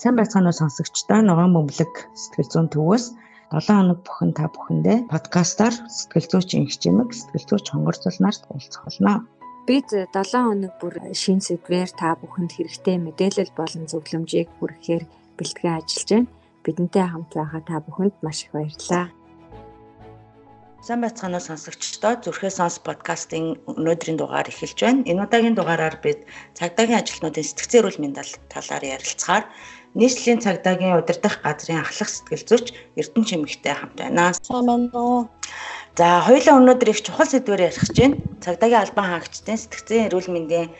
Сайн байцгаана уу сонсогчдоо ногоон бөмбөлөг сэтгэл зүйн төвөөс 7 хоног бүхэн та бүхэндээ подкастаар сэтгэл зүйч инх чимэг сэтгэл зүйч хонгорцолноор уулзах болно. Бид 7 хоног бүр шин сэдвээр та бүхэнд хэрэгтэй мэдээлэл болон зөвлөмжийг хүргэхээр бэлтгэн ажиллаж байна. Бидэнтэй хамт байгаа та бүхэнд маш их баярлалаа. Сайн байцгаана уу сонсогчдоо зүрхээ сонс подкастын өнөөдрийн дугаар эхэлж байна. Энэ удаагийн дугаараар бид цагдаагийн ажилтнуудын сэтгцэн эрүүл мэндийн талаар ярилцахаар нийслэлийн цагдаагийн удирдах газрын ахлах сэтгэл зүйч Эрдэнэ Чимэгтэй хамт байна. Сайн байна уу? За хоёулаа өнөөдөр их чухал сэдвээр ярих гэж байна. Цагдаагийн албан хаагчдын сэтгцэн эрүүл мэндийн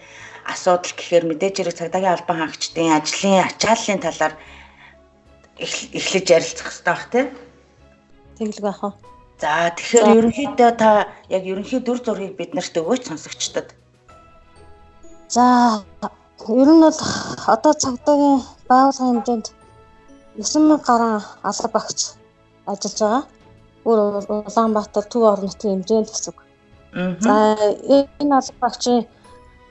асуудал гэхээр мэдээж хэрэг цагдаагийн албан хаагчдын ажлын ачааллын талаар эхлэж ярилцах хэрэгтэй бах тий. Тэглэг байх уу? За тэгэхээр ерөнхийдөө та яг ерөнхий дүр зургийг биднэрт өгөөч сонсогчдод. За ер нь бол одоо цагдаагийн байгууллагын хэмжээнд 9000 гаруй алга багч ажиллаж байгаа. Өөр Улаанбаатар төв орон нутгийн хэмжээнд гэсэн. За энэ алга багчийн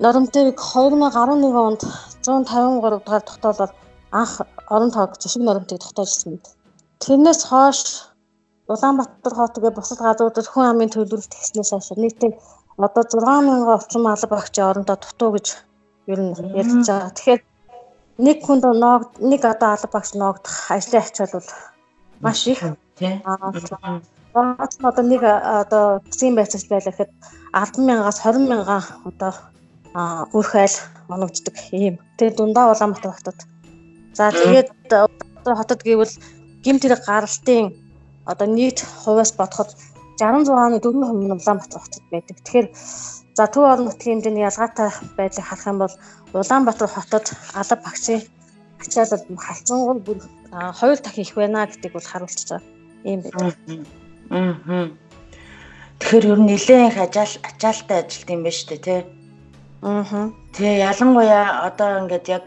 норомтыг 2011 онд 153 дугаар тогтоолоор анх орон тоог зэшиг норомтыг тогтоожсэн мэт. Тэрнээс хойш Улаанбаатар хот гээ бусад газруудад хүн амын төлөвлөлт хийснээс хойш нийтдээ одоо 6000 орчим алба багчийн орондоо дутуу гэж ер нь ярьж байгаа. Тэгэхээр нэг хүнд ноог нэг одоо алба багш ноогдох ажлын ачаал бол маш их тий. Баац нь одоо нэг одоо гисийн байцаас байлаа гэхэд 100000-аас 20000 одоо өрх айл оногддог ийм. Тэгээ дундаа Улаанбаатар хотод. За тэгээд одоо хотод гэвэл гимт хэрэг гаралтын одоо нийт хувьас бодоход 66-ны 4% нь Улаанбаатар хотод байдаг. Тэгэхээр за төв орон нутгийн хэмжээний ялгаатай байдлыг харах юм бол Улаанбаатар хотод алба багцын ачаалал халцангуй бүр хоёр дахин их байна гэдгийг бол харуулж байгаа юм байна. Аа. Тэгэхээр ер нь нэлээд их ажаал ачаалтай ажилт юм байна шүү дээ, тий. Аа. Тэгээ ялангуяа одоо ингээд яг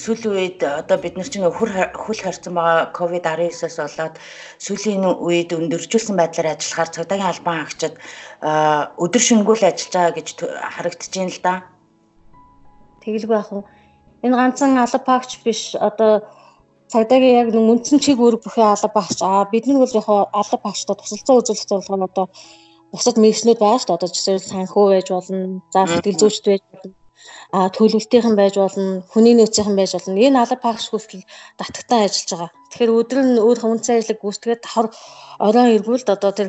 сүүлийн үед одоо бид нар чинь хөл хөл харьцсан байгаа ковид 19-аас болоод сүүлийн үед өндөржүүлсэн байдлаар ажиллахаар цагдаагийн албан хаагчид өдөр шөнөгүй л ажиллаж байгаа гэж харагдаж байна л да. Тэгэлгүй яах вэ? Энэ ганцхан алба хаагч биш одоо цагдаагийн яг нэг үндсэн чиг үүрэг бүхий алба хаагч аа бид нар бол яг алба хаагчдад тусалцаа үзүүлэх зорилго нь одоо бусад мэрэгчлүүд байгаа шүү дээ. Одоо жишээл санхүү байж болно, за сэтгэл зүйчд байж болно төлөвлөлтийнхэн байж болно, хүний нөөцийнхэн байж болно. Энэ алба хаагч хүртэл татагтаа ажиллаж байгаа. Тэгэхээр өдөр нь өөр хүнцэн ажлыг гүйцэтгээд хор оройн эргүүлд одоо тэр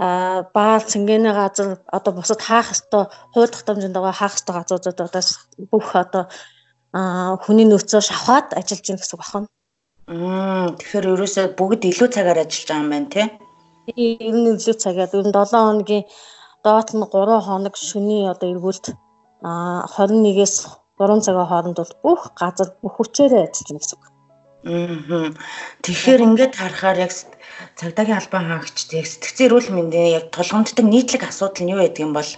баал цэнгэний газар одоо бусад хаах ёстой хууль тогтоомжинд байгаа хаах ёстой газруудаас бүх одоо хүний нөөцөө шавхаад ажиллаж байна гэсэн үг байна. Аа тэгэхээр ерөөсөө бүгд илүү цагаар ажиллаж байгаа юм байна тий. Ер нь илүү цагаар ер нь 7 хоногийн доот нь 3 хоног шөнийн одоо эргүүлт а 21-ээс 3 цагийн хооронд бол бүх газар бүх хүчээрээ ажиллана гэсэн үг. Аа. Тэгэхээр ингээд харахаар яг цагдаагийн албан хаагчд яг сэтгцэн эрүүл мэндийн яг тулгамддаг нийтлэг асуудал нь юу байдаг юм бол?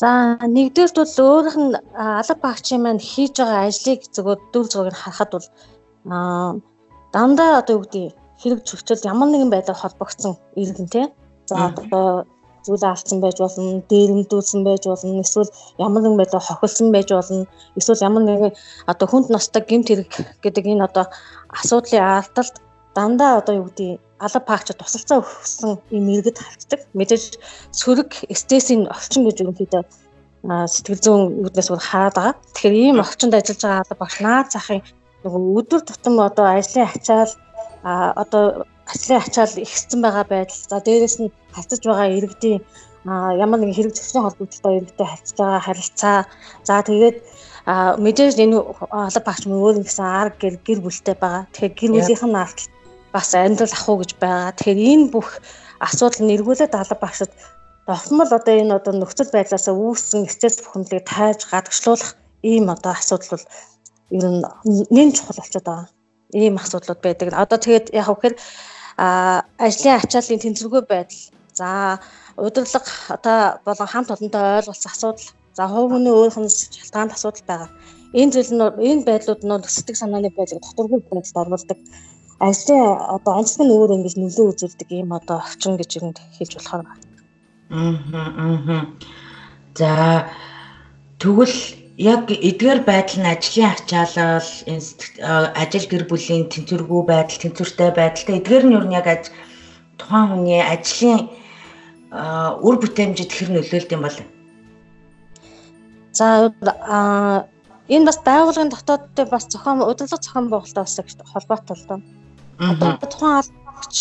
За нэгдүгээрт бол өөрийнх нь алба багчийн маань хийж байгаа ажлыг зөвхөн дүр зургийг харахад бол аа дандаа одоо юу гэдэг хэрэг зөрчил ямар нэгэн байдлаар холбогдсон иргэн тий. За одоо зүйл алдсан байж болно, дээрэмдүүлсэн байж болно, эсвэл ямар нэгэн байдлаар хохилсон байж болно, эсвэл ямар нэгэн одоо хүнд ностой гэмт хэрэг гэдэг энэ одоо асуудлын аалталд дандаа одоо юу гэдэг алба паагч тусалцаа өгсөн юм иргэд харагддаг. Мэдээж сөрөг стрессийн орчин гэж ерөнхийдөө сэтгэл зүйн үүднээс бол хараад байгаа. Тэгэхээр ийм орчинд ажиллаж байгаа алба багш наад захын нөгөө өдөр тутам одоо ажлын ачаал а одоо ажлын ачаал ихсэн байгаа байдал. За дээрэс нь хацаж байгаа иргэдийн ямар нэгэн хэрэг зөрчлийн холбогдолтой иргэдтэй харьцаж байгаа харилцаа. За тэгээд мэдээж энэ алба багч мөн өөр нэгсэн арга гэр гэр бүлтэй байгаа. Тэгэхээр гэр бүлийнх нь ардтал бас амьдрал ах уу гэж байгаа. Тэгэхээр энэ бүх асуудал нэргүүлээд алба багшд тогтмол одоо энэ одоо нөхцөл байдлаас үүссэн стресс бухимдлыг тайж гадагшлуулах ийм одоо асуудал бол ер нь нэн чухал болчиход байгаа. Ийм асуудлууд байдаг. Одоо тэгээд яг а ажлын ачааллын тэнцвэргүй байдал. За удирдлага одоо болон хамт олонтой ойлголцох асуудал. За хувь хүний өөрийнх нь шалтгаанд асуудал байгаа. Энэ зүйл нь энэ байдлууд нь сэтгэл санааны байдлыг докторгүй байдалд оруулдаг. Ажлын одоо онцлог нь өөр ингэж нөлөө үзүүлдэг ийм одоо орчин гэж юм хэлж болохоор байна. Аа аа. За тэгвэл яг эдгээр байдал нь ажлын ачаалал, ажил гэр бүлийн тэнцвэргүй байдал, тэнцвэртэй байдалтай эдгээр нь юу нь яг тухайн хүний ажлын үр бүтээмжид хэр нөлөөлд юм бол? За энэ бас байгууллагын дотоодтой бас зохион удирдлага зохион байгуулалттай бас холбоотой л доо. Одоо тухайн албагч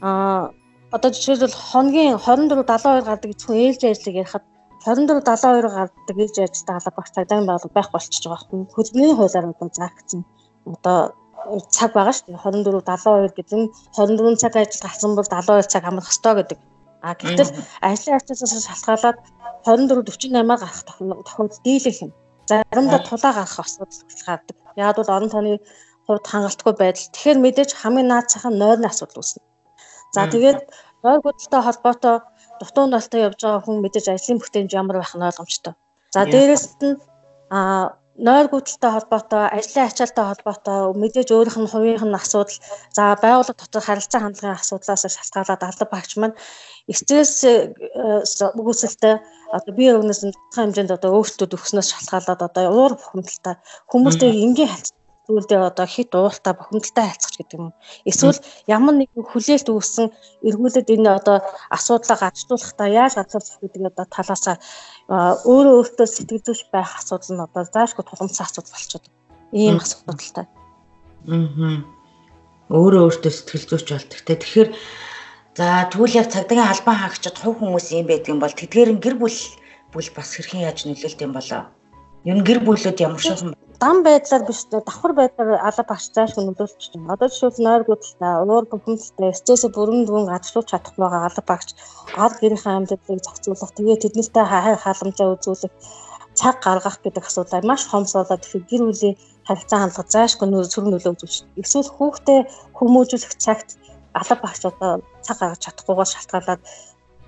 а одоо жишээлбэл хоногийн 24 72 гардаг зөвхөн ээлж ажлыг ярихад 24 72 гардаг ээлж ажилтаа алба багц цагдаагийн байгууллага байх болчихж байгаа юм. Хөдөлмөрийн хуулиар одоо заагдсан. Одоо цаг байгаа шүү дээ. 24 72 гэдэг нь 24 цаг ажил гарсан бол 72 цаг амрах ёстой гэдэг. А гэтэл ажлын ачаасаас шалтгаалаад 24 48-аар гарах тохиолдол дийлэх юм. Заримдаа тулаа гарах асуудал гардаг. Яг бол орон тооны хувьд хангалтгүй байдал. Тэгэхээр мэдээж хамгийн наад цахан нойрны асуудал үүснэ. За тэгээд нойр гудалтай холбоотой дутуу нолтой явж байгаа хүн мэдээж ажлын бүтээмж ямар байх нь ойлгомжтой. За дээрэс нь а нойр гудалтай холбоотой, ажлын ачаалтай холбоотой мэдээж өөрийнх нь хувийнх нь асуудал, за байгууллага дотор харилцаа хандлагын асуудлаас шалтгаалаад алба багч маань стресс үүсэлтэй одоо бие өгнөөс нь тодорхой хэмжээнд одоо өөртөө өгснөөс шалтгаалаад одоо уур бухимдалтай хүмүүстэй энгийн харилцаа зүйлдээ одоо хит уултаа бохимдолтой хайцах гэдэг юм. Эсвэл ямар нэгэн хүлээлт үүссэн эргүүлээд энэ одоо асуудлаа гажлуулахдаа яаж гажлуулах гэдэг одоо талаасаа өөрөө өөртөө сэтгэл зүйч байх асуудал нь одоо заашгүй тулгымцсан асуудал болчиход ийм асуудалтай. Аа. Өөрөө өөртөө сэтгэл зүйч болдог те. Тэгэхээр за тэгвэл яг цагдаагийн албан хаагчид хувь хүмүүс юм байдаг юм бол тэдгээр нь гэр бүл бүл бас хэрхэн яаж нөлөөлт юм болоо? Ер нь гэр бүлүүд ямар шуурхан дан байдлаар биш давхар байдлаар алба багш заашгүй нөлөөлж байна. Одоо жишээлбэл нойргуудтай, уур бухимдалтай, стресс бүрэн дүн гадагшлуулж чадахгүй байгаа алба багш гар гэрийн амьдлыг зохицуулах, тэгээ тэднэртэй хай халамжаа үзүүлэх, цаг гаргах гэдэг асуудал маш хомсоолоод тэгэхээр гэр бүлийн харилцаа хандлага заашгүй нөө сүр нөлөөлж байна. Эсвэл хүүхдээ хүмүүжүүлэх цагт алба багш одоо цаг гаргаж чадахгүйгээр шалтгаалаад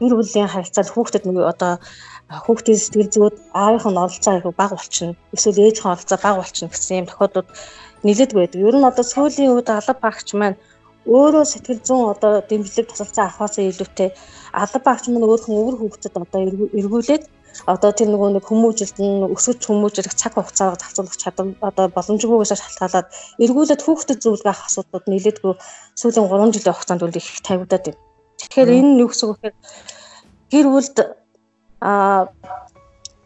гэр бүлийн харилцаанд хүүхдэд нөгөө одоо хүүхдийн сэтгэл зүйд аавынх нь оролцоо их бага болчихно. Эсвэл ээжийн оролцоо бага болчихно гэсэн юм тохиолдод нэлээд байдаг. Ер нь одоо сүүлийн үед алба багч маань өөрөө сэтгэл зүйн одоо дэмжлэг тусалцаа авахаас илүүтэй алба багч маань өөрхөн өвөр хүүхдэд одоо эргүүлээд одоо тэр нөгөө нэг хүмүүжилт нь өсөж хүмүүжлэх цаг хугацааг зарцуулах чадвар одоо боломжгүйгээс шалтгаалаад эргүүлээд хүүхдэд зөвлөгөө авах асуудлууд нэлээдгүй сүүлийн 3 жилийн хугацаанд үл их тавигдаад байна. Тэгэхээр энэ юу гэсэн үг вэ? Гэр бүлд а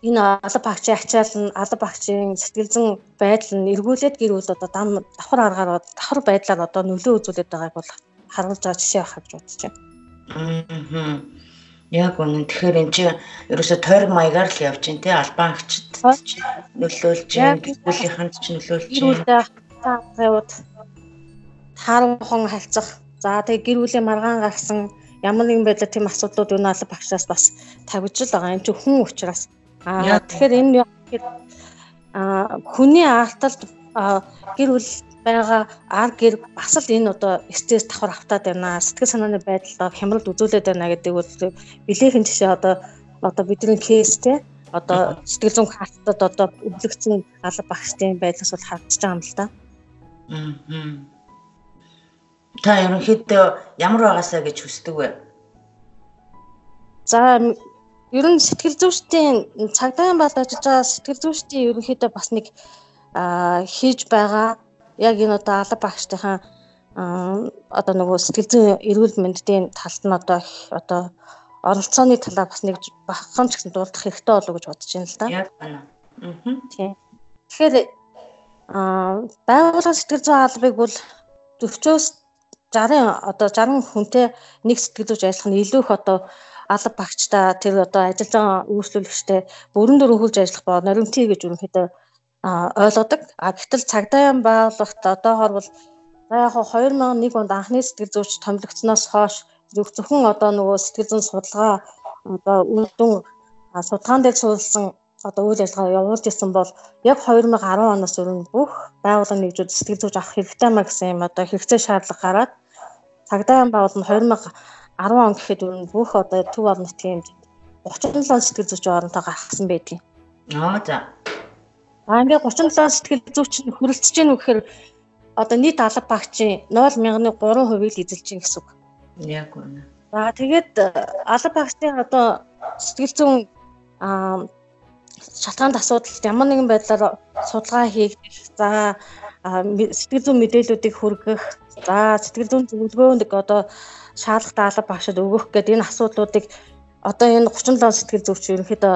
энэ алба багчийн ачаал нь алба багчийн сэтгэл зүйн байдал нь эргүүлээд гэр бүл одоо дам давхар аргаар давхар байдлаар одоо нөлөө үзүүлээд байгааг бол харуулж байгаа жишээ байх гэж бодож байна. Аа. Яг үнэн. Тэгэхээр эн чинь ерөөсө тойрог маягаар л явж байна тий албан агчид нөлөөлж байна, гэр бүлийнхэнд ч нөлөөлж байна. Гэр таархан харьцах. За тэгээ гэр бүлийн маргаан гарсан ямар нэгэн байдлаар тийм асуудлууд өнөө алба багшаас бас тавьж л байгаа. Юм чи хүн учраас. Аа тэгэхээр энэ аа хүний арталт гэр бүл байгаа ар гэр бас л энэ одоо стресс давхар автаад байна. Сэтгэл санааны байдалд хямралд үзүүлээд байна гэдэг бол билээхэн жишээ одоо одоо бидний кейс те одоо сэтгэл зүйн хартад одоо өвлөгцсөн алба багшийн байдлаас бол харагдаж байгаа юм л да. Аа. Та ерөнхийдөө ямар байгаасаа гэж хүсдэг вэ? За ер нь сэтгэл зүйчдийн цагдаагийн бал ажиллаж байгаа сэтгэл зүйчдийн ерөнхийдөө бас нэг хийж байгаа яг энэ одоо алба багштайхан одоо нөгөө сэтгэл зүйн эрүүл мэндийн талд нь одоо одоо оролцооны талаар бас нэг баххан ч гэсэн дуулах хэрэгтэй болов уу гэж бодож байна л да. Яг байна. Аа. Тийм. Тэгэхээр аа байгууллагын сэтгэл зүйн албыг бол 40-оос 60 одоо 60 хүнтэй нэг сэтгэл зүйч ажиллах нь илүү их одоо алба багчтай тэр одоо байгаа үйлчлүүлэгчтэй бүрэн дүрэн хөлж ажиллах боо норимтий гэж ерөнхийдөө ойлгодог. А гэтэл цагдаагийн байгууллагт одоогор бол яг 2001 онд анхны сэтгэл зүйч томилогдсноос хойш зөвхөн одоо нөгөө сэтгэл зүйн судалгаа одоо үлдэн судалгаан дээр суулсан одоо үйл ажиллагаа явуулж исэн бол яг 2010 оноос өрн бүх байгууллагын нэгжүүд сэтгэл зүйч авах хэрэгтэй маа гэсэн юм одоо хэрэгцээ шаардлага гараад цагдаагийн байгууллага нь 2010 он гэхэд өрн бүх одоо төв олон нутгийн хэмжээнд 37 сэтгэл зүйч оронтой гаргасан байдгийг. Аа за. Аа ингээ 37 сэтгэл зүйч нь хүрэлцэж гэнэ үү гэхээр одоо нийт алба багчийн 0.3%-ыг л эзэлж гин гэсэн үг. Яг үнэ. За тэгээд алба багчийн одоо сэтгэл зүйн шалтгаанд асуудалд ямар нэгэн байдлаар судалгаа хийгдэх, за сэтгэл зүйн мэдээллүүдийг хүргэх, за сэтгэл зүйн зөвлөгөөнд одоо шаардлагатай алба багшид өгөх гэдэг энэ асуудлуудыг одоо энэ 37 сэтгэл зүйч ерөнхийдөө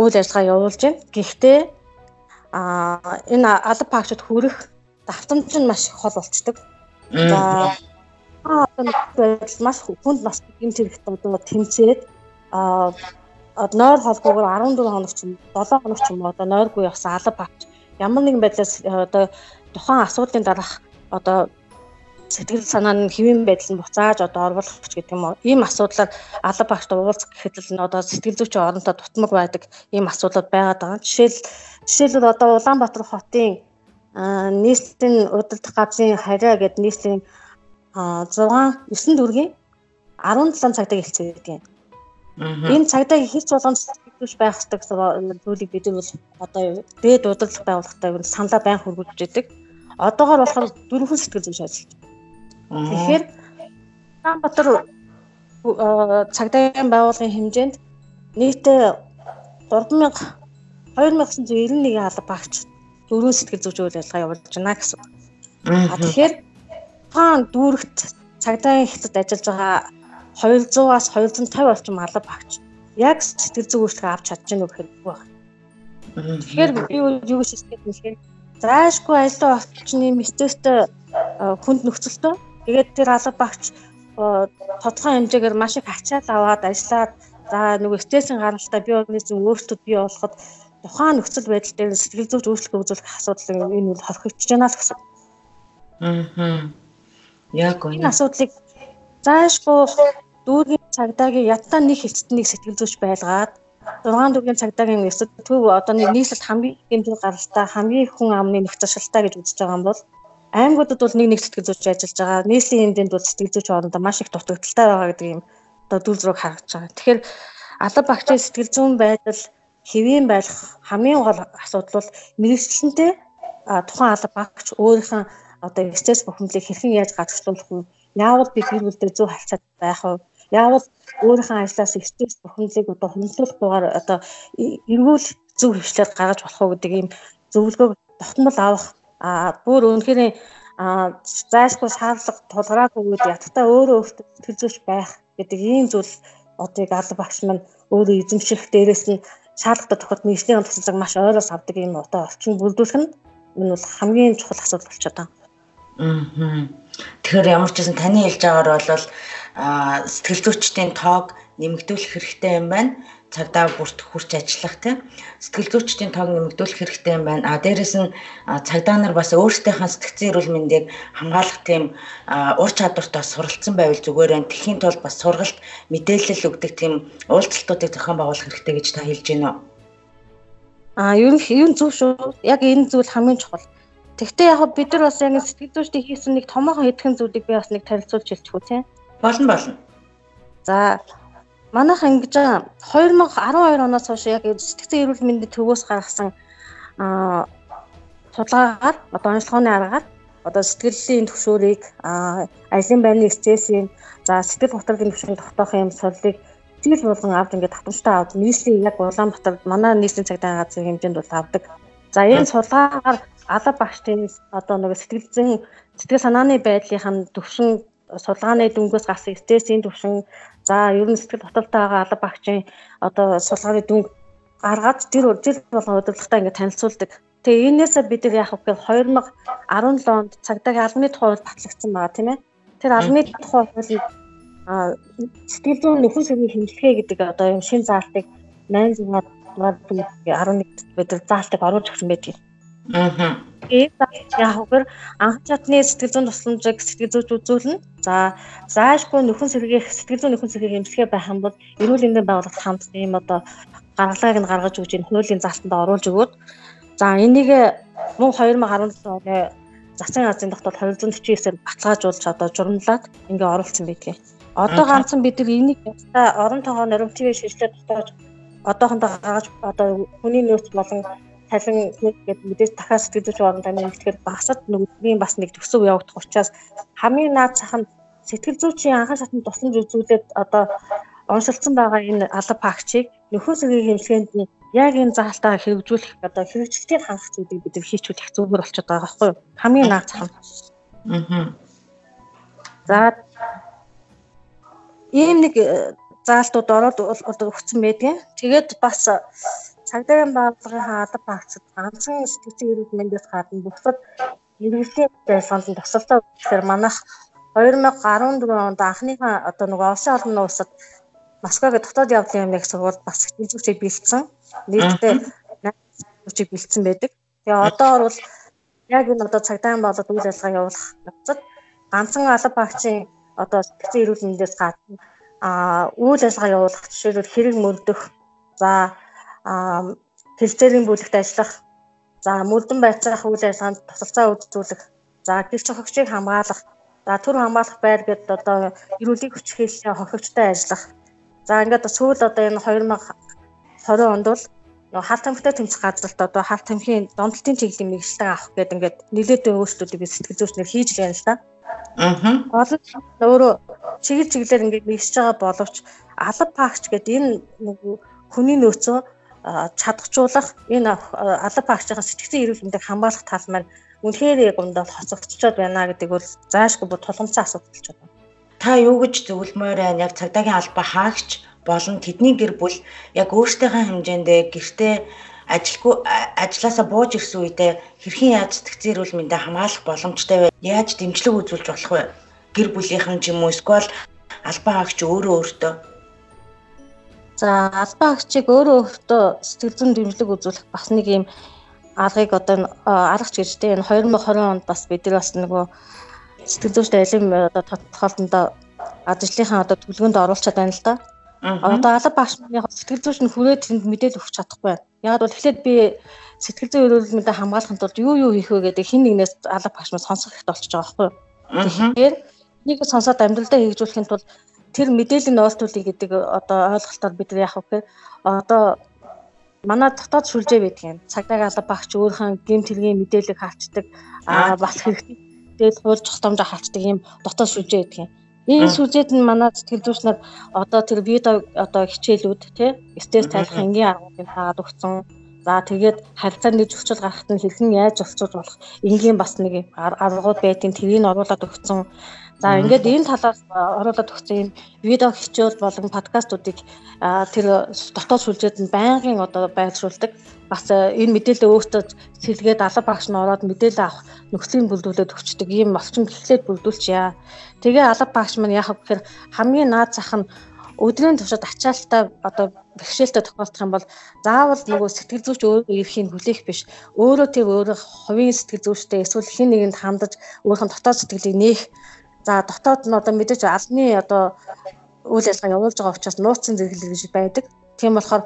үйл ажиллагаа явуулж байна. Гэхдээ энэ алба багшид хүрэх давтамж нь маш хол болцдог. За одоо байдал маш хүнд нас гэмт хэрэгт одоо тэмцээд нойр холбоогоор 14 хоног ч юм 7 хоног ч юм одоо нойргүй явсан алба багч ямар нэгэн байдлаас одоо тухайн асуудлын дараах одоо сэтгэл санаа нь хэвийн байдал нь буцааж одоо оруулах ч гэдэг юм уу. Ийм асуудлаар алба багт уулзах гэхэд л одоо сэтгэл зүйчийн орондоо дутмаг байдаг ийм асуудлууд байгаад байгаа. Жишээл жишээлбэл одоо Улаанбаатар хотын нийслэлийн удирдах газрын харьяа гэдэг нийслэлийн 6 9 дүүргийн 17 цагтаа хэлцээ гэдэг юм. Энэ цагдаа хийц болгонд сэтгэлж байх хэрэгтэй зүйлийг бид бол одоо дээд удирдах байгууллагатай саналаа байн хөргүүлж идэг. Одоогоор болохоор дөрвөн сэтгэл зүйч ажиллаж Тэгэхээр Улаанбаатар цагдаагийн байгууллагын хэмжээнд нийтээ 3000 2991 алба багч дөрвөн сэтгэл үйл ажиллагаа явуулж байна гэсэн. Тэгэхээр хаан дүүрэгт цагдаагийн хэсэгт ажиллаж байгаа 200-аас 250 орчим алба багч яг сэтгэл зүй үйлчлэг авч чадж гэнэ гэхээр үгүй байна. Тэгэхээр би юу гэж хэлэх вэ гэхээр заашгүй аялал орчны стресстэй хүнд нөхцөлтөө Тэгээд тэр алба багч тодорхой хэмжээгээр маш их ачаал аваад ажиллаад за нөгөө стрессийн гаралтай бие организм өөртөө бий болоход тухайн нөхцөл байдал дээр сэтгэл зүйч өөрчлөлт үзүүлэх асуудал энэ бол хорхигдож байна л гэсэн. Аа. Яг үнэ. Энэ асуудлыг заашгүй дүүргийн цагдаагийн ятаа нэг хэсэгтнийг сэтгэл зүйч байлгаад 6 дүүргийн цагдаагийн эсэд төв одоо нийслэлд хамгийн хэмжээ гаралтай хамгийн хүн амны нэг зашилтаа гэж үзэж байгаа юм бол аймагуудад бол нэг нэг сэтгэл зүйч ажиллаж байгаа. Нийслэлийн хэмжээнд бол сэтгэл зүйч орондоо маш их дутагдaltaй байгаа гэдэг юм одоо дүл зураг харагдаж байгаа. Тэгэхээр алба багчийн сэтгэл зүйн байдал хэвийн байх хамгийн гол асуудал бол мэрэгчлэнтэй тухайн алба багч өөрийнхөө одоо стресс бухимдлыг хэрхэн яаж гадагшлуулах вэ? Яавал би гэр бүлдээ зөв харьцаад байх вэ? Яавал өөрийнхөө ажлаас стресс бухимдлыг одоо хөндлөхгүйгээр одоо эргүүл зөв хвшлээд гаргаж болох уу гэдэг ийм зөвлөгөөг тогтмол авах а бүр үнэхээр зайлшгүй шаардлага тулгараагүй үед ятгата өөрөө өөртөө сэтгэлзүйч байх гэдэг ийм зүйл одыг алба багш маань өөрөө эзэмших дээрээс нь шаардлагатай тохиолдолд нэгжлийн тусалцаг маш ойроос авдаг ийм одоо орчин бүрдүүлэх нь энэ бол хамгийн чухал асуудал болчиход байна. Тэгэхээр ямар ч гэсэн таны хэлж байгаагаар бол сэтгэл зүйчдийн тоог нэмэгдүүлэх хэрэгтэй юм байна цагдаа бүрт хурц ажиллах тийм сэтгэл зүйчдийн тоог нэмэгдүүлэх хэрэгтэй юм байна. А дээрэс нь цагдаа нар бас өөрсдийнхөө сэтгцэн эрүүл мэндийг хамгаалах тийм ур чадвартай суралцсан байвал зүгээр байна. Тэхийн тулд бас сургалт мэдээлэл өгдөг тийм уулзалтуудыг зохион байгуулах хэрэгтэй гэж та хэлж байна уу? А ер нь зөв шүү. Яг энэ зүйл хамгийн чухал. Тэгвэл яг бид нар бас яг сэтгэл зүйчдийн хийсэн нэг томоохон хэдхэн зүйлийг би бас нэг танилцуулж хэлчихв үү тийм. Болно болно. За манайх ингэж 2012 оноос хойш яг сэтгцэн эрүүл мэндийн төвөөс гаргасан аа судалгаагаар одоо онцлогооны аргаар одоо сэтгэлийн төвшөөрийг ажлын байрны стрессийн за сэтгэл готрлын төвшин тогтоохын юм суллыг жил болгон авд ингээд татамжтай авд нийслэлийн яг Улаанбаатар манай нийслэлийн цагдаа газрын хэмжээнд бол авдаг. За энэ судалгаагаар алба багштын одоо нэг сэтгэл зүйн сэтгэл санааны байдлынхаа төвшин судалгааны дүнгээс гарсан стрессийн төвшин За ер нь сэтгэл байгаа алба багчийн одоо сулгааны дүнг гаргаад тэр жил болгон удирдлагатай ингээд танилцуулдаг. Тэгээ энээсээ бид нар яах вэ гэхээр 2017 онд цагдаагийн албаны тухай батлагдсан байгаа тийм ээ. Тэр албаны тухай хуулийг сэтгэл зүйн нөхөн сэргийн хэмжлэгээ гэдэг одоо юм шин заалтыг 800-аар 11 бид нар заалтыг оруулж өгсөн байдаг. Аа. Тэгээд яг хөр анх чадны сэтгэл зүйн тусламжийг сэтгэл зүйч үзүүлнэ. За заашгүй нөхөн сэргийх сэтгэл зүйн нөхөн сэргийг эмчилгээ байх юм бол эрүүл мэндийн байгууллагт хамт ийм одоо гаргалагыг нь гаргаж өгч энэ хуулийн заалтанд оруулж өгөөд за энийг мөн 2017 оны засгийн газрын тогтоол 249-ээр баталгаажуулж одоо журмлаад ингээ оруулсан байдгийг. Одоо ганцхан бид нар энийг орон тогоо нормативыг шийдлээ дотоож одоохондоо гаргаж одоо хүний нөөц болон цалин гэдэг мэдээж дахиад сэтгэл зүйч орондоо нэгтгэхэд багсад нөгөөгийн бас нэг төсөв явагдах учраас хамгийн наад цах нь сэтгэл зүйчийн анхан шатны тусламж үзүүлээд одоо онцлцсон байгаа энэ алба пакчийг нөхөн сэргийн хэмжээнд нь яг энэ заалтаа хэрэгжүүлэх одоо хэрэгжилтийг хангах зүйлийг бид хийчүүлэх зүгээр болчиход байгаа байхгүй юу? Хамгийн наад зах нь. Аа. За ийм нэг э, заалтууд ороод өгсөн байдгийн. Тэгээд бас цагдаагийн байгууллагын алба багцад ганцхан сэтгцэн эрүүл мэндээс гадна бусад иргэдийн байшингийн тусалдаа гэхээр манайх 2014 онд анхныхаа одоо нөгөө олон олон улсад Москвагийн дотоод явдлын юмны сургууль бас сэтгэлзүйчийг бэлдсэн. Нийтдээ 80 бэлдсэн байдаг. Тэгээ одоо бол яг энэ одоо цагдаагийн болоод үйл ажиллагаа явуулах явцад ганцхан алба багчийн одоо сэтгцэн эрүүл мэндээс гадна а үйл ажиллагаа явуулах жишээлбэл хэрэг мөрдөх за хэлцээрийн бүлэгт ажиллах за мөрдөн байцаах үйл ажиллагаанд тусалцаа үзүүлэх за гэрч хогчийг хамгаалах за төр хамгаалах байр гэдэг одоо эрүүлэг хүч хэлшээ хохигчтой ажиллах за ингээд сүүл одоо энэ 2020 онд бол нөгөө хаалт тамхитай тэмцэх газарт одоо хаалт тамхины донтолтын чиглэлийн мэрэгчлэн авах гэдэг ингээд нэлээдээ өөрсдүүдийг би сэтгэл зүйчнэр хийж байна л да. Аа. Олон өөрөө чиглэл чиглэлээр ингээд мэрэгсэж байгаа боловч алба паагч гэдэг энэ нөгөө хүний нөөцөө чадахжуулах энэ алба паагчийн сэтгцэн эрүүл мэндийг хамгаалах тал маань үнэхээр гомдол хоцрогдчиход байна гэдэг бол заашгүй бод тулгамцсан асуудал болчиход байна. Та юу гэж зөвлөмөр байна? Яг цагдаагийн алба хаагч болон тэдний гэр бүл яг өөрсдийнхээ хэмжээндээ гэртээ ажилгүй ажилласаа бууж ирсэн үедээ хэрхэн яаж сэтгцэн эрүүл мэндийг хамгаалах боломжтой вэ? Яаж дэмжлэг үзүүлж болох вэ? Гэр бүлийнхэн ч юм уу эсвэл албан хаагч өөрөө өөртөө За албан хаагчийг өөрөө өөртөө сэтгэл зүйн дэмжлэг үзүүлэх бас нэг юм аргыг одоо аргач гэж тийм энэ 2020 онд бас бид нар бас нөгөө сэтгэл зүйн алим одоо тодорхойлолтонд ажлынхаа одоо төлөвлөгөөнд оруулчихад байна л да. Одоо алба багшны сэтгэл зүйч нь хүрээд тэнд мэдээлэл өгч чадахгүй байна. Яг бол эхлээд би сэтгэл зүйн эрүүл мэндийг хамгаалахын тулд юу юу хийх вэ гэдэг хин нэгнээс алба багшнаас сонсох хэрэгтэй болчихж байгаа байхгүй юу. Тэгэхээр нэг сонсоод амьдралдаа хэрэгжүүлэхийн тулд тэр мэдээллийн ноостуулыг гэдэг одоо ойлголтоор бид яах вэ? Одоо манай дотоод сүлжээ байдаг юм. Цагдаагийн алба багч өөрийнхөө гэмт хэргийн мэдээлэл хаалцдаг аа бас хэрэгтэй дээл хуульч хостомжоо хаалцдаг юм дотоод сүлжээ байдаг юм. Энэ сүлжээд нь манай сэтгэл зүйч нар одоо тэр видео одоо хичээлүүд тий стресс тайлах энгийн аргуудыг хаагаад өгсөн. За тэгээд харилцааны зохицол гаргахад нь хэрхэн яаж зохицуулж болох энгийн бас нэг аргууд байдгийг тэрийг оруулаад өгсөн. За ингээд энэ талаас оруулаад өгсөн энэ видео хичээл болон подкастуудыг тэр дотоод сүлжээд нь байнгын одоо байршуулдаг. Бас энэ мэдээлэл өөртөө сэлгээд алба багш нь ороод мэдээлэл авах нөхцөлийг бүрдүүлээд өгчдөг ийм орчин эхлээд бүрдүүлчихъя. Тэгээ алба багш маань яах вэ гэхээр хамгийн наад зах нь өдрийн туршид ачаалтаа одоо бэрхшээлтэй тохиолдох юм бол заавал нөгөө сэтгэл зүйч өөрөө ирэхийг хүлээх биш. Өөрөө тэр өөрөө хувийн сэтгэл зүйчтэй эсвэл хэн нэгэнд хандаж өөрийнхөө дотоод сэтгэлийг нээх За дотоод нь одоо мэдээж албаны одоо үйл ажиллагаа явуулж байгаа учраас нууцын зэрэглэл гэж байдаг. Тийм болохоор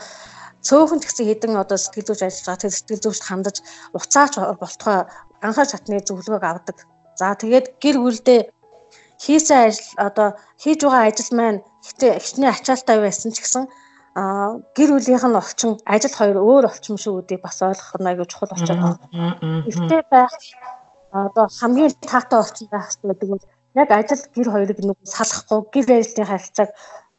цөөхөн ч гэсэн хэдэн одоо сэтгэл зүйч ажиллаж байгаа тэр сэтгэл зүйчд хандаж уцаач болтгой анхаар шатны зөвлөгөөг авдаг. За тэгээд гэр бүлдээ хийсэн ажил одоо хийж байгаа ажил маань гэтээ ихний ачаалтай байсан ч гэсэн а гэр бүлийнх нь орчин ажил хоёр өөр орчин шүү гэдгийг бас ойлгох нь аягүй чухал болчиход байна. Ихтэй байх одоо хамгийн таатай орчин байх хэрэгтэй гэдэг нь яг ажил гэр хоёрыг нэг салахгүй гэр байрны харилцааг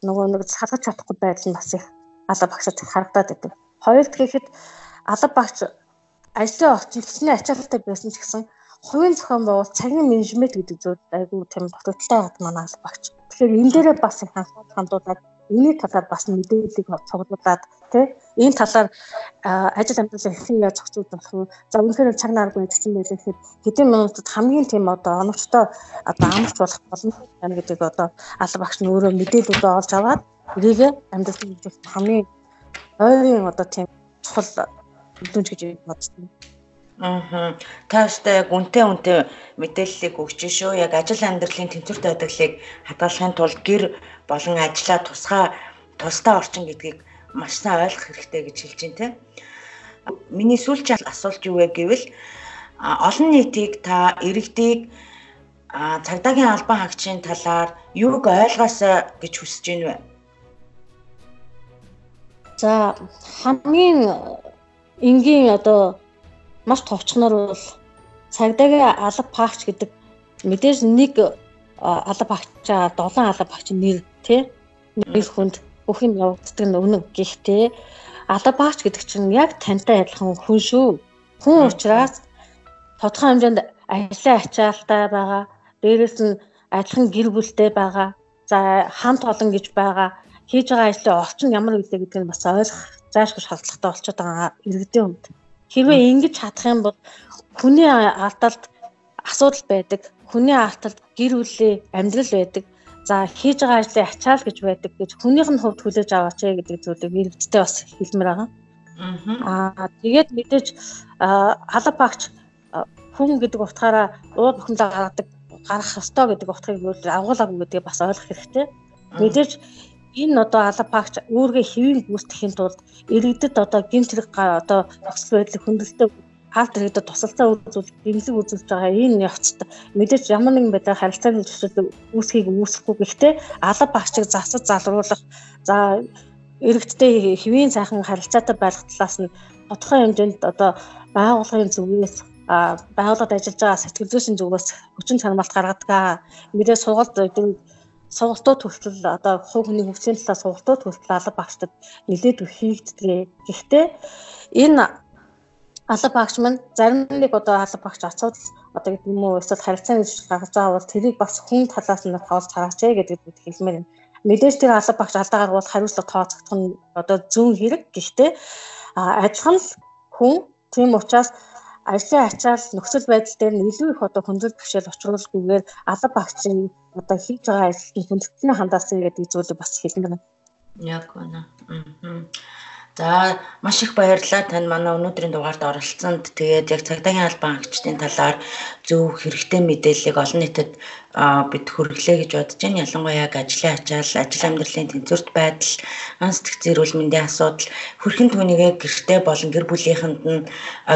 нөгөө нэг салгаж чадахгүй байдал нь бас их алба багшд харагдаад байдаг. Хоёрд гэхэд алба багш ажлын орчин хэсний ачаалттай байсан ч гэсэн хувийн зохион байгуулалт цагийн менежмент гэдэг зүйл айгүй тийм дутагдaltaй гад манай алба багш. Тэгэхээр энэ дээрээ бас их хандуулаад Эний талаар бас мэдээллийг цуглуулад тий энэ талаар ажил амьдралаа хэрхэн яаж зохицуулж болох вэ? За үнэхээр цаг наргүй ажилласан байлаа гэхэд хэдийн минутад хамгийн тийм одоо оновчтой одоо амарч болох болно гэдэг одоо алба багш нь өөрөө мэдээлэлүүдээ олж аваад эрийг амьдралд хэрэгжүүлэх хамгийн ойрын одоо тийм чухал үлдэмж гэж бодсон. Аа. Тааштай яг үнтэй үнтэй мэдээллийг өгч шүү. Яг ажил амьдралын тэнцвэрт байдгалыг хадгалахын тулд гэр болон ажлаа тусгай тусдаа орчин гэдгийг маш сайн ойлгох хэрэгтэй гэж хэлж байна те. Миний сүүлчийн асуулт юу вэ гэвэл олон нийтийг та иргэдийг цагдаагийн албан хаагчийн талаар юуг ойлгоосоо гэж хүсэж байна вэ? За хамгийн энгийн одоо маш товчноор бол цагдаагийн алба паагч гэдэг мэдээж нэг алба паагчаа 7 алба паагч нэр тий нэр хүнд бүх юм явагддаг нь үнэн. Гэхдээ албаагч гэдэг чинь яг тантай адилхан хүн шүү. Хүн учраас тодорхой хэмжээнд ажлын ачаалтай байгаа. Дээрээс нь адилхан гэр бүлтэй байгаа. За хамт олон гэж байгаа. Хийж байгаа ажлын орчин ямар үедээ гэдгийг бас ойлгох зайлшгүй шаардлагатай болчиход байгаа иргэдийн өмд. Хэрвээ ингэж чадах юм бол хүний алдалт асуудал байдаг. Хүний алдалт гэр бүлийн амьдрал байдаг. За хийж байгаа ажлын ачаал гэж байдаг гэж хүнийх нь хувьд хүлээж аваач э гэдэг зүйлийг иргэдтэй бас хэлмээр байгаа. Аа тэгээд мэдээж алба багч хүн гэдэг утгаараа ууд бүхэндээ гаргадаг гарах ёстой гэдэг утгыг юу агуулаагүй гэдгийг бас ойлгох хэрэгтэй. Мэдээж энэ одоо алба багч өөргөө хэвийн гүйцэтгэхийн тулд иргэдэд одоо гинт хэрэг одоо нөхцөл байдлыг хөндлөлтөд хаалт иргэдэд тусалцаа үзүүл дэмжлэг үзүүлж байгаа энэ явцад мэдээж ямар нэгэн байдлаар харилцааны зөрчил үүсхийг үүсэхгүй гэхдээ алба багчийг засаж залруулах за иргэдтэй хэвийн сайхан харилцаатай байх талаас нь тодорхой хэмжээнд одоо байгууллагын зүгээс байгууллагад ажиллаж байгаа сэтгэл зүйн зүгээс хүчин чармаалт гаргадаг. Мэдээ сургалт сургалтууд хүртэл одоо хувь хүний хөгжлийн талаар сургалтууд хүртэл алба багчдад нэлээд их хийгддэг. Гэхдээ энэ алба багч маань зарим нэг одоо алба багч асуудал одоо гэдэг юм уу эсвэл харилцааны зүйл гаргаж байгаа бол тэрийг бас хүн талаас нь тоолж хараач гэдэг үг хэлмээр юм. Мэдээж тэр алба багч алдаа гаргавал хариуцлага тооцогдох нь одоо зүүн хэрэг. Гэхдээ адилхан хүн тийм учраас ажлын ачаал нөхцөл байдал дээр нь илүү их одоо хүндрэл бэрхшээл учруулахгүйгээр алба багчийн одоо хийж байгаа ажилтны хүндэтгний хандаасан гэдэг зүйлийг бас хэлнэ. Яг үнэ. Аа. За маш их баярлалаа тань манай өнөөдрийн дугаард оролцсонд. Тэгээд яг цагдаагийн албан агчдын талаар зөв хэрэгтэй мэдээллийг олон нийтэд бид хүргэлээ гэж бодож байна. Ялангуяа яг ажлын ачаал, ажил амьдралын тэнцвэрт байдал, анс дэх зэрүүл мэндийн асуудал, хөрхэн түүнийгээ гэртээ болон гэр бүлийнхэнд нь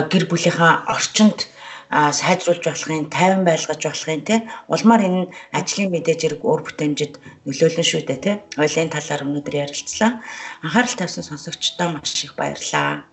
гэр бүлийнхаа орчинд сайжруулж болохын, тайван байлгаж болохын те улмаар энэ ажлын мэдээж хэрэг өр бүтээмжид нөлөөлнө шүү дээ те. Ойлын талаар өнөөдөр ярилцлаа. Анхаарал тавьсан сонсогчдоо маш их баярлалаа.